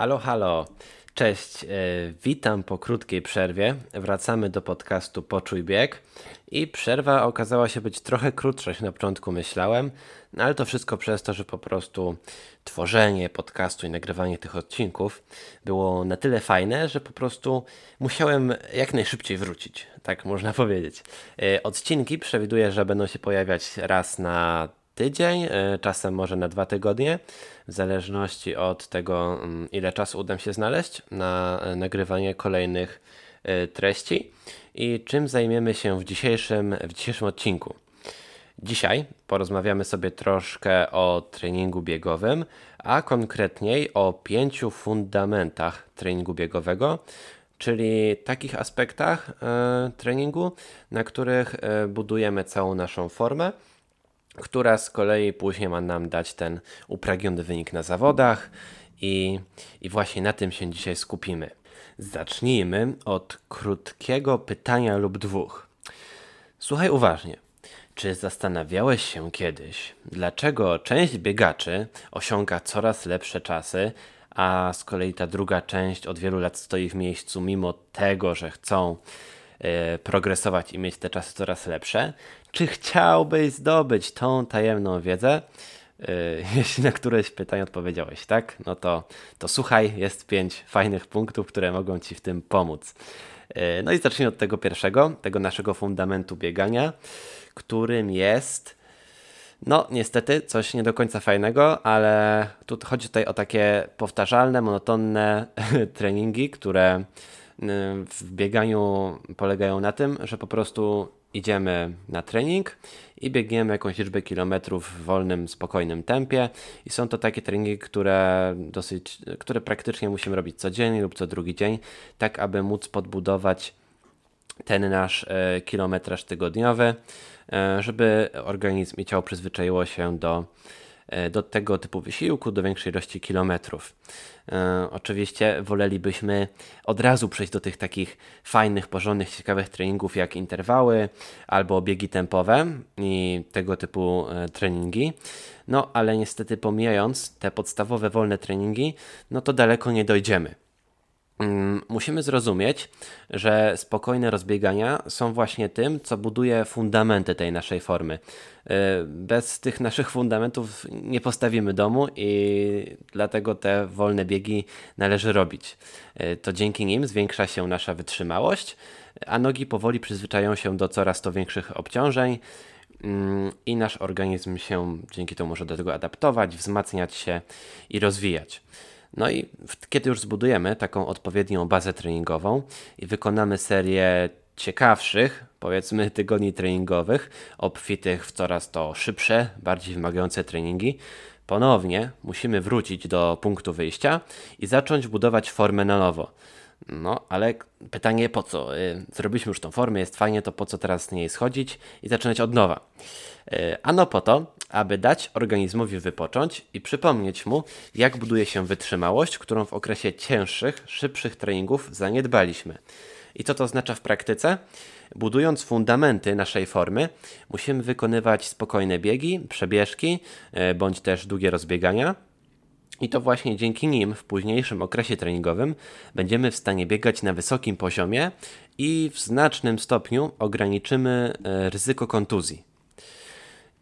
Halo, halo. Cześć, e, witam po krótkiej przerwie. Wracamy do podcastu Poczuj Bieg i przerwa okazała się być trochę krótsza niż na początku myślałem, no ale to wszystko przez to, że po prostu tworzenie podcastu i nagrywanie tych odcinków było na tyle fajne, że po prostu musiałem jak najszybciej wrócić, tak można powiedzieć. E, odcinki przewiduję, że będą się pojawiać raz na tydzień, e, czasem może na dwa tygodnie, w zależności od tego, mm, ile czasu uda mi się znaleźć na e, nagrywanie kolejnych e, treści i czym zajmiemy się w dzisiejszym, w dzisiejszym odcinku. Dzisiaj porozmawiamy sobie troszkę o treningu biegowym, a konkretniej o pięciu fundamentach treningu biegowego, czyli takich aspektach treningu, na których budujemy całą naszą formę która z kolei później ma nam dać ten upragniony wynik na zawodach i, i właśnie na tym się dzisiaj skupimy. Zacznijmy od krótkiego pytania lub dwóch. Słuchaj uważnie. Czy zastanawiałeś się kiedyś, dlaczego część biegaczy osiąga coraz lepsze czasy, a z kolei ta druga część od wielu lat stoi w miejscu, mimo tego, że chcą progresować i mieć te czasy coraz lepsze? Czy chciałbyś zdobyć tą tajemną wiedzę? Yy, jeśli na któreś pytanie odpowiedziałeś tak, no to, to słuchaj, jest pięć fajnych punktów, które mogą Ci w tym pomóc. Yy, no i zacznijmy od tego pierwszego, tego naszego fundamentu biegania, którym jest, no niestety, coś nie do końca fajnego, ale tu chodzi tutaj o takie powtarzalne, monotonne treningi, które w bieganiu polegają na tym, że po prostu idziemy na trening i biegniemy jakąś liczbę kilometrów w wolnym, spokojnym tempie. I są to takie treningi, które dosyć, które praktycznie musimy robić codziennie lub co drugi dzień, tak aby móc podbudować ten nasz e, kilometraż tygodniowy, e, żeby organizm i ciało przyzwyczaiło się do do tego typu wysiłku, do większej ilości kilometrów. E, oczywiście wolelibyśmy od razu przejść do tych takich fajnych, porządnych, ciekawych treningów jak interwały albo biegi tempowe i tego typu e, treningi. No ale niestety pomijając te podstawowe wolne treningi, no to daleko nie dojdziemy. Mm, musimy zrozumieć, że spokojne rozbiegania są właśnie tym, co buduje fundamenty tej naszej formy. Y, bez tych naszych fundamentów nie postawimy domu i dlatego te wolne biegi należy robić. Y, to dzięki nim zwiększa się nasza wytrzymałość, a nogi powoli przyzwyczają się do coraz to większych obciążeń mm, i nasz organizm się dzięki temu może do tego adaptować, wzmacniać się i rozwijać. No i kiedy już zbudujemy taką odpowiednią bazę treningową i wykonamy serię ciekawszych, powiedzmy, tygodni treningowych, obfitych w coraz to szybsze, bardziej wymagające treningi, ponownie musimy wrócić do punktu wyjścia i zacząć budować formę na nowo. No, ale pytanie po co? Y, zrobiliśmy już tą formę, jest fajnie, to po co teraz z niej schodzić i zaczynać od nowa? Y, ano po to, aby dać organizmowi wypocząć i przypomnieć mu, jak buduje się wytrzymałość, którą w okresie cięższych, szybszych treningów zaniedbaliśmy. I co to oznacza w praktyce? Budując fundamenty naszej formy, musimy wykonywać spokojne biegi, przebieżki y, bądź też długie rozbiegania i to właśnie dzięki nim w późniejszym okresie treningowym będziemy w stanie biegać na wysokim poziomie i w znacznym stopniu ograniczymy e, ryzyko kontuzji.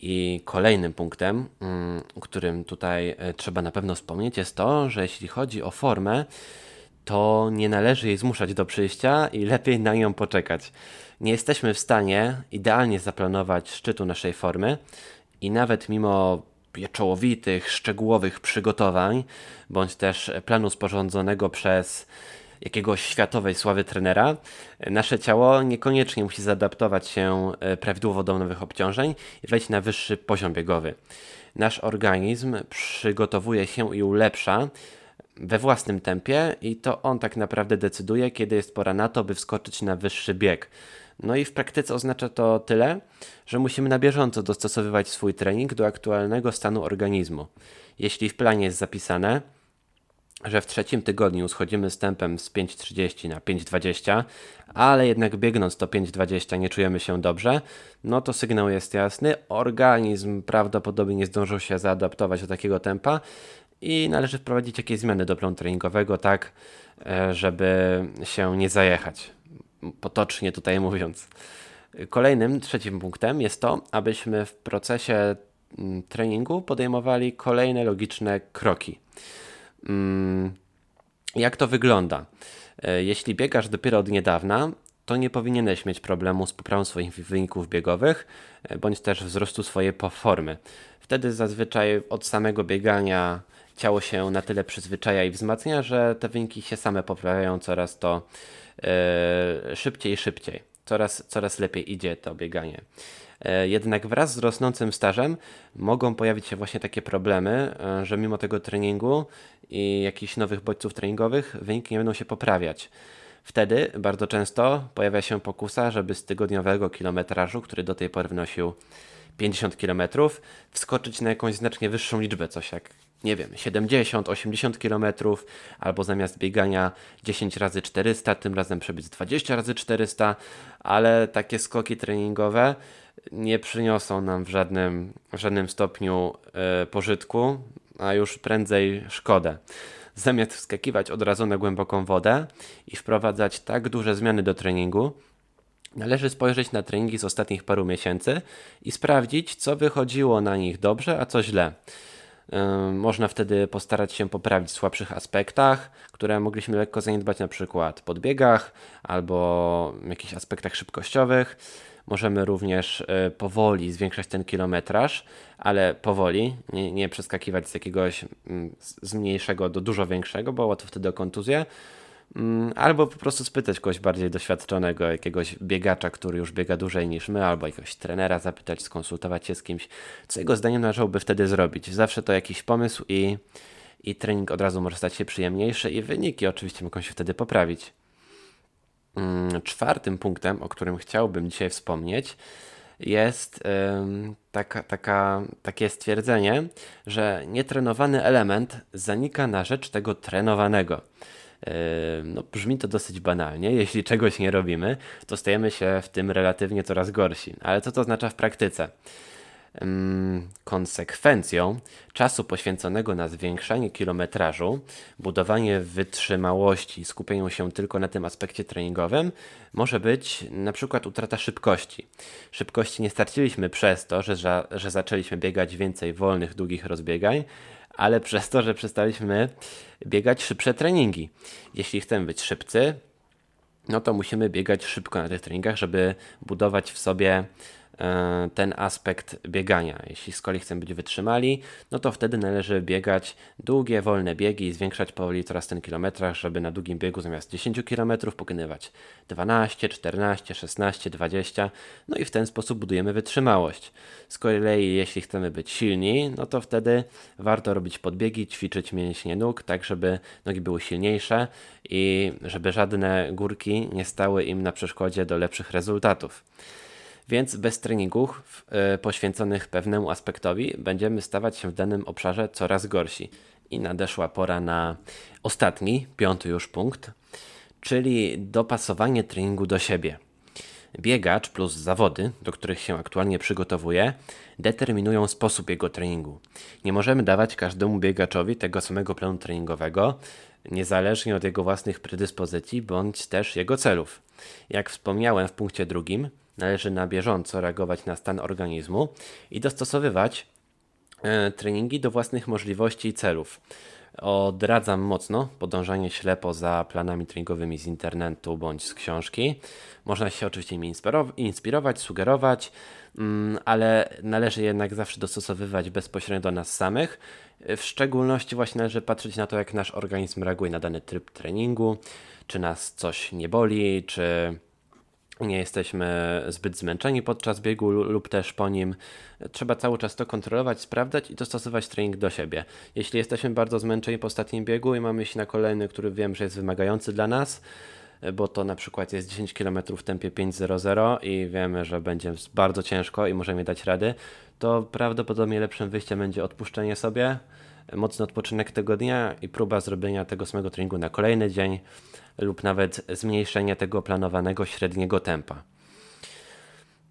I kolejnym punktem, mm, którym tutaj e, trzeba na pewno wspomnieć, jest to, że jeśli chodzi o formę, to nie należy jej zmuszać do przyjścia i lepiej na nią poczekać. Nie jesteśmy w stanie idealnie zaplanować szczytu naszej formy i nawet mimo pieczołowitych, szczegółowych przygotowań, bądź też planu sporządzonego przez jakiegoś światowej sławy trenera, nasze ciało niekoniecznie musi zaadaptować się e, prawidłowo do nowych obciążeń i wejść na wyższy poziom biegowy. Nasz organizm przygotowuje się i ulepsza we własnym tempie i to on tak naprawdę decyduje, kiedy jest pora na to, by wskoczyć na wyższy bieg. No i w praktyce oznacza to tyle, że musimy na bieżąco dostosowywać swój trening do aktualnego stanu organizmu. Jeśli w planie jest zapisane, że w trzecim tygodniu schodzimy z tempem z 5.30 na 5.20, ale jednak biegnąc to 5.20 nie czujemy się dobrze, no to sygnał jest jasny. Organizm prawdopodobnie nie zdążył się zaadaptować do takiego tempa i należy wprowadzić jakieś zmiany do planu treningowego, tak, e, żeby się nie zajechać. Potocznie tutaj mówiąc. Kolejnym, trzecim punktem jest to, abyśmy w procesie mm, treningu podejmowali kolejne logiczne kroki. Mm, jak to wygląda? E, jeśli biegasz dopiero od niedawna, to nie powinieneś mieć problemu z poprawą swoich wyników biegowych, e, bądź też wzrostu swojej formy. Wtedy zazwyczaj od samego biegania ciało się na tyle przyzwyczaja i wzmacnia, że te wyniki się same poprawiają coraz to yy, szybciej i szybciej. Coraz, coraz lepiej idzie to bieganie. Yy, jednak wraz z rosnącym stażem mogą pojawić się właśnie takie problemy, yy, że mimo tego treningu i jakichś nowych bodźców treningowych wyniki nie będą się poprawiać. Wtedy bardzo często pojawia się pokusa, żeby z tygodniowego kilometrażu, który do tej pory wynosił 50 km, wskoczyć na jakąś znacznie wyższą liczbę, coś jak, nie wiem, 70, 80 km, albo zamiast biegania 10 razy 400, tym razem przebiec 20 razy 400, ale takie skoki treningowe nie przyniosą nam w żadnym, w żadnym stopniu y, pożytku, a już prędzej szkodę. Zamiast wskakiwać od razu na głęboką wodę i wprowadzać tak duże zmiany do treningu, Należy spojrzeć na treningi z ostatnich paru miesięcy i sprawdzić, co wychodziło na nich dobrze, a co źle. Można wtedy postarać się poprawić w słabszych aspektach, które mogliśmy lekko zaniedbać, na przykład podbiegach albo jakichś aspektach szybkościowych. Możemy również e, powoli zwiększać ten kilometraż, ale powoli, nie, nie przeskakiwać z jakiegoś mm, z mniejszego do dużo większego, bo łatwo wtedy o kontuzję albo po prostu spytać kogoś bardziej doświadczonego, jakiegoś biegacza, który już biega dłużej niż my, albo jakiegoś trenera zapytać, skonsultować się z kimś, co jego zdaniem należałoby wtedy zrobić. Zawsze to jakiś pomysł i, i trening od razu może stać się przyjemniejszy i wyniki oczywiście mogą się wtedy poprawić. Mm, czwartym punktem, o którym chciałbym dzisiaj wspomnieć, jest taka, taka, takie stwierdzenie, że nietrenowany element zanika na rzecz tego trenowanego. No, brzmi to dosyć banalnie. Jeśli czegoś nie robimy, to stajemy się w tym relatywnie coraz gorsi. Ale co to oznacza w praktyce? konsekwencją czasu poświęconego na zwiększanie kilometrażu, budowanie wytrzymałości, skupieniu się tylko na tym aspekcie treningowym, może być na przykład utrata szybkości. Szybkości nie straciliśmy przez to, że, że zaczęliśmy biegać więcej wolnych, długich rozbiegań, ale przez to, że przestaliśmy biegać szybsze treningi. Jeśli chcemy być szybcy, no to musimy biegać szybko na tych treningach, żeby budować w sobie ten aspekt biegania. Jeśli z kolei chcemy być wytrzymali, no to wtedy należy biegać długie, wolne biegi i zwiększać powoli coraz ten kilometrach, żeby na długim biegu zamiast 10 km pokonywać 12, 14, 16, 20, no i w ten sposób budujemy wytrzymałość. Z kolei jeśli chcemy być silni, no to wtedy warto robić podbiegi, ćwiczyć mięśnie nóg, tak żeby nogi były silniejsze i żeby żadne górki nie stały im na przeszkodzie do lepszych rezultatów. Więc bez treningów yy, poświęconych pewnemu aspektowi będziemy stawać się w danym obszarze coraz gorsi. I nadeszła pora na ostatni, piąty już punkt, czyli dopasowanie treningu do siebie. Biegacz plus zawody, do których się aktualnie przygotowuje, determinują sposób jego treningu. Nie możemy dawać każdemu biegaczowi tego samego planu treningowego, niezależnie od jego własnych predyspozycji bądź też jego celów. Jak wspomniałem w punkcie drugim, należy na bieżąco reagować na stan organizmu i dostosowywać e, treningi do własnych możliwości i celów. Odradzam mocno podążanie ślepo za planami treningowymi z internetu bądź z książki. Można się oczywiście nimi inspirować, sugerować, mm, ale należy jednak zawsze dostosowywać bezpośrednio do nas samych. W szczególności właśnie należy patrzeć na to, jak nasz organizm reaguje na dany tryb treningu, czy nas coś nie boli, czy nie jesteśmy zbyt zmęczeni podczas biegu lub też po nim. Trzeba cały czas to kontrolować, sprawdzać i dostosować trening do siebie. Jeśli jesteśmy bardzo zmęczeni po ostatnim biegu i mamy iść na kolejny, który wiem, że jest wymagający dla nas, bo to na przykład jest 10 km w tempie 5.00 i wiemy, że będzie bardzo ciężko i możemy dać rady, to prawdopodobnie lepszym wyjściem będzie odpuszczenie sobie, mocny odpoczynek tego dnia i próba zrobienia tego samego treningu na kolejny dzień lub nawet zmniejszenie tego planowanego średniego tempa.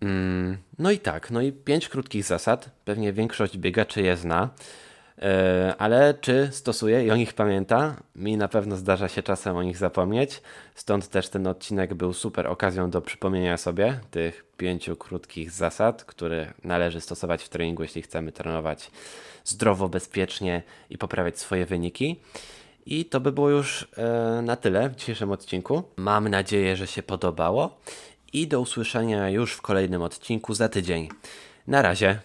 Mm, no i tak, no i pięć krótkich zasad, pewnie większość biegaczy je zna. E, ale czy stosuje i o nich pamięta? Mi na pewno zdarza się czasem o nich zapomnieć, stąd też ten odcinek był super okazją do przypomnienia sobie tych pięciu krótkich zasad, które należy stosować w treningu, jeśli chcemy trenować zdrowo, bezpiecznie i poprawiać swoje wyniki. I to by było już e, na tyle w dzisiejszym odcinku. Mam nadzieję, że się podobało i do usłyszenia już w kolejnym odcinku za tydzień. Na razie.